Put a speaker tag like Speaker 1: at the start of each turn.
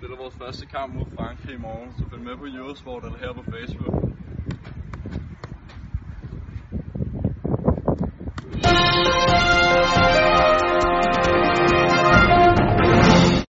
Speaker 1: Spiller vores første kamp mod Frankrig i morgen, så følg med på Eurosport eller her på Facebook.